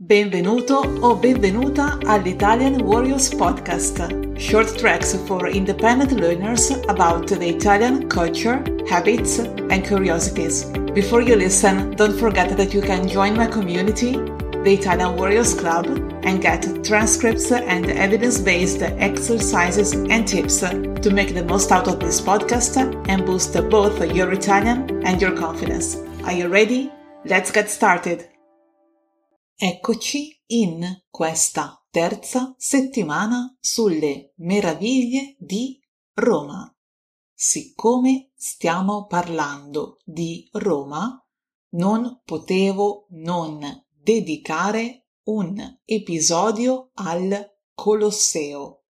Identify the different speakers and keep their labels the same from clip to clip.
Speaker 1: Benvenuto o benvenuta all'Italian Warriors Podcast, short tracks for independent learners about the Italian culture, habits, and curiosities. Before you listen, don't forget that you can join my community, the Italian Warriors Club, and get transcripts and evidence based exercises and tips to make the most out of this podcast and boost both your Italian and your confidence. Are you ready? Let's get started! Eccoci in questa terza settimana sulle meraviglie di Roma. Siccome stiamo parlando di Roma, non potevo non dedicare un episodio al Colosseo.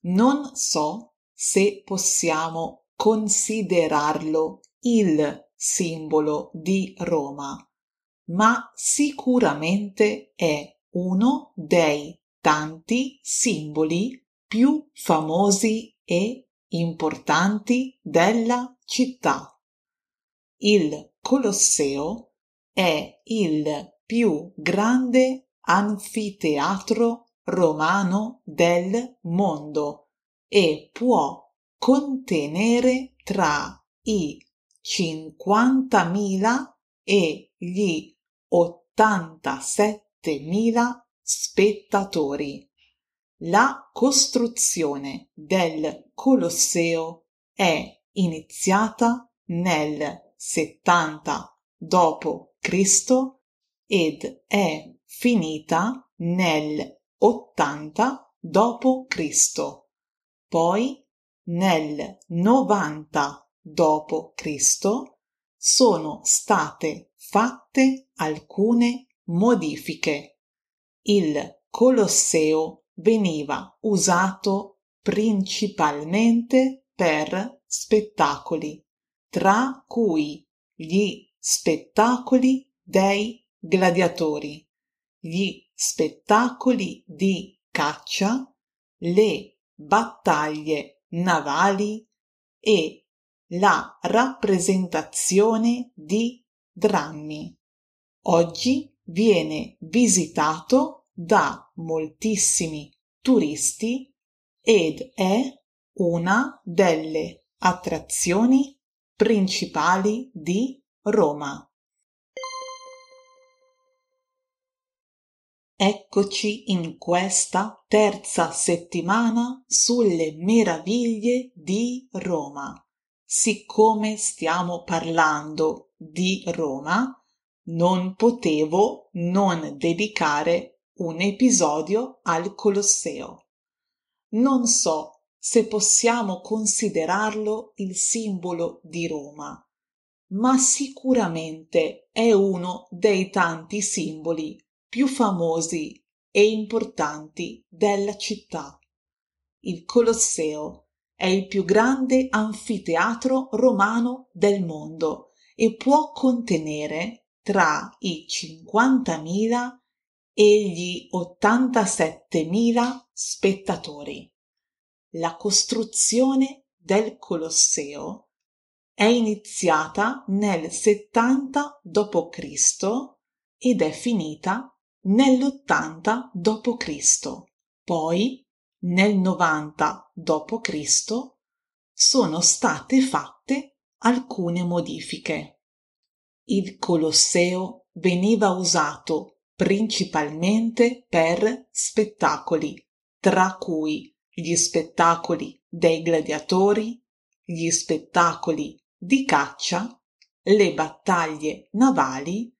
Speaker 1: Non so se possiamo considerarlo il simbolo di Roma ma sicuramente è uno dei tanti simboli più famosi e importanti della città. Il Colosseo è il più grande anfiteatro romano del mondo e può contenere tra i 50.000 e gli 87.000 spettatori. La costruzione del Colosseo è iniziata nel 70 d.C. ed è finita nel 80 d.C. Poi nel 90 d.C. sono state fatte alcune modifiche. Il Colosseo veniva usato principalmente per spettacoli, tra cui gli spettacoli dei gladiatori, gli spettacoli di caccia, le battaglie navali e la rappresentazione di drammi. Oggi viene visitato da moltissimi turisti ed è una delle attrazioni principali di Roma. Eccoci in questa terza settimana sulle meraviglie di Roma. Siccome stiamo parlando di Roma, non potevo non dedicare un episodio al Colosseo. Non so se possiamo considerarlo il simbolo di Roma, ma sicuramente è uno dei tanti simboli più famosi e importanti della città. Il Colosseo è il più grande anfiteatro romano del mondo e può contenere tra i 50.000 e gli 87.000 spettatori. La costruzione del Colosseo è iniziata nel 70 d.C. ed è finita nell'80 d.C. Poi, nel 90 d.C., sono state fatte alcune modifiche. Il Colosseo veniva usato principalmente per spettacoli, tra cui gli spettacoli dei gladiatori, gli spettacoli di caccia, le battaglie navali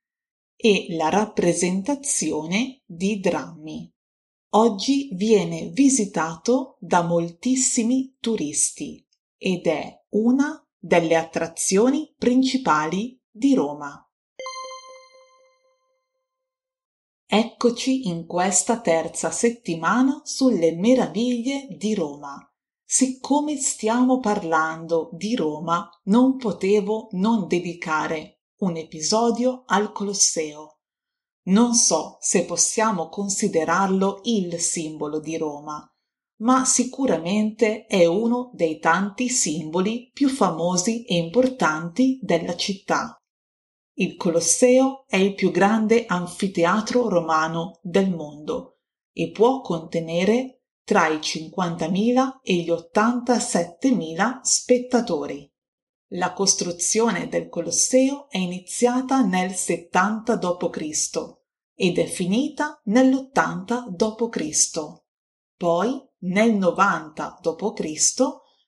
Speaker 1: e la rappresentazione di drammi. Oggi viene visitato da moltissimi turisti ed è una delle attrazioni principali di Roma. Eccoci in questa terza settimana sulle meraviglie di Roma. Siccome stiamo parlando di Roma, non potevo non dedicare un episodio al Colosseo. Non so se possiamo considerarlo il simbolo di Roma, ma sicuramente è uno dei tanti simboli più famosi e importanti della città. Il Colosseo è il più grande anfiteatro romano del mondo e può contenere tra i 50.000 e gli 87.000 spettatori. La costruzione del Colosseo è iniziata nel 70 d.C. ed è finita nell'80 d.C. Poi, nel 90 d.C.,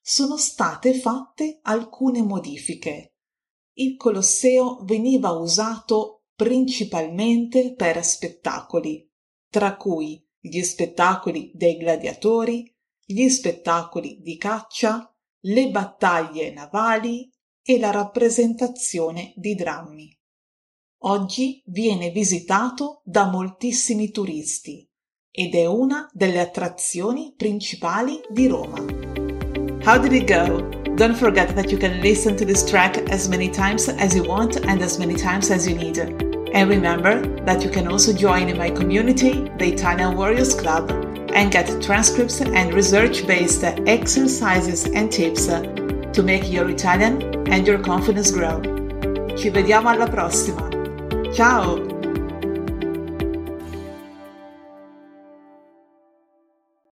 Speaker 1: sono state fatte alcune modifiche. Il Colosseo veniva usato principalmente per spettacoli, tra cui gli spettacoli dei gladiatori, gli spettacoli di caccia, le battaglie navali e la rappresentazione di drammi. Oggi viene visitato da moltissimi turisti ed è una delle attrazioni principali di Roma. How did it go? Don't forget that you can listen to this track as many times as you want and as many times as you need. And remember that you can also join in my community, the Italian Warriors Club, and get transcripts and research based exercises and tips to make your Italian and your confidence grow. Ci vediamo alla prossima! Ciao!